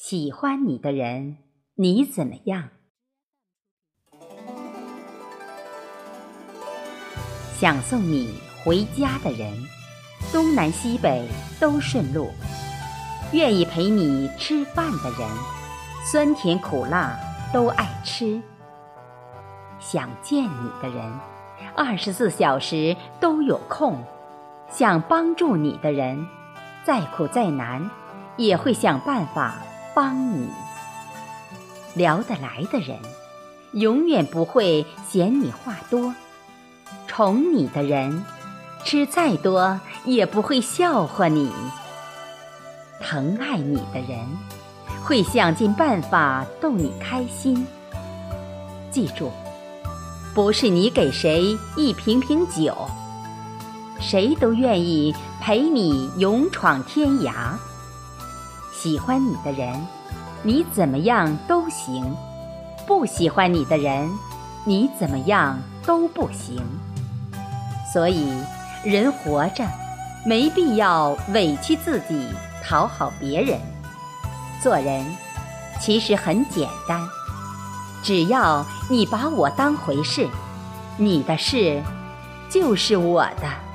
喜欢你的人，你怎么样？想送你回家的人，东南西北都顺路；愿意陪你吃饭的人，酸甜苦辣都爱吃。想见你的人，二十四小时都有空；想帮助你的人，再苦再难也会想办法。帮你聊得来的人，永远不会嫌你话多；宠你的人，吃再多也不会笑话你；疼爱你的人，会想尽办法逗你开心。记住，不是你给谁一瓶瓶酒，谁都愿意陪你勇闯天涯。喜欢你的人，你怎么样都行；不喜欢你的人，你怎么样都不行。所以，人活着没必要委屈自己讨好别人。做人其实很简单，只要你把我当回事，你的事就是我的。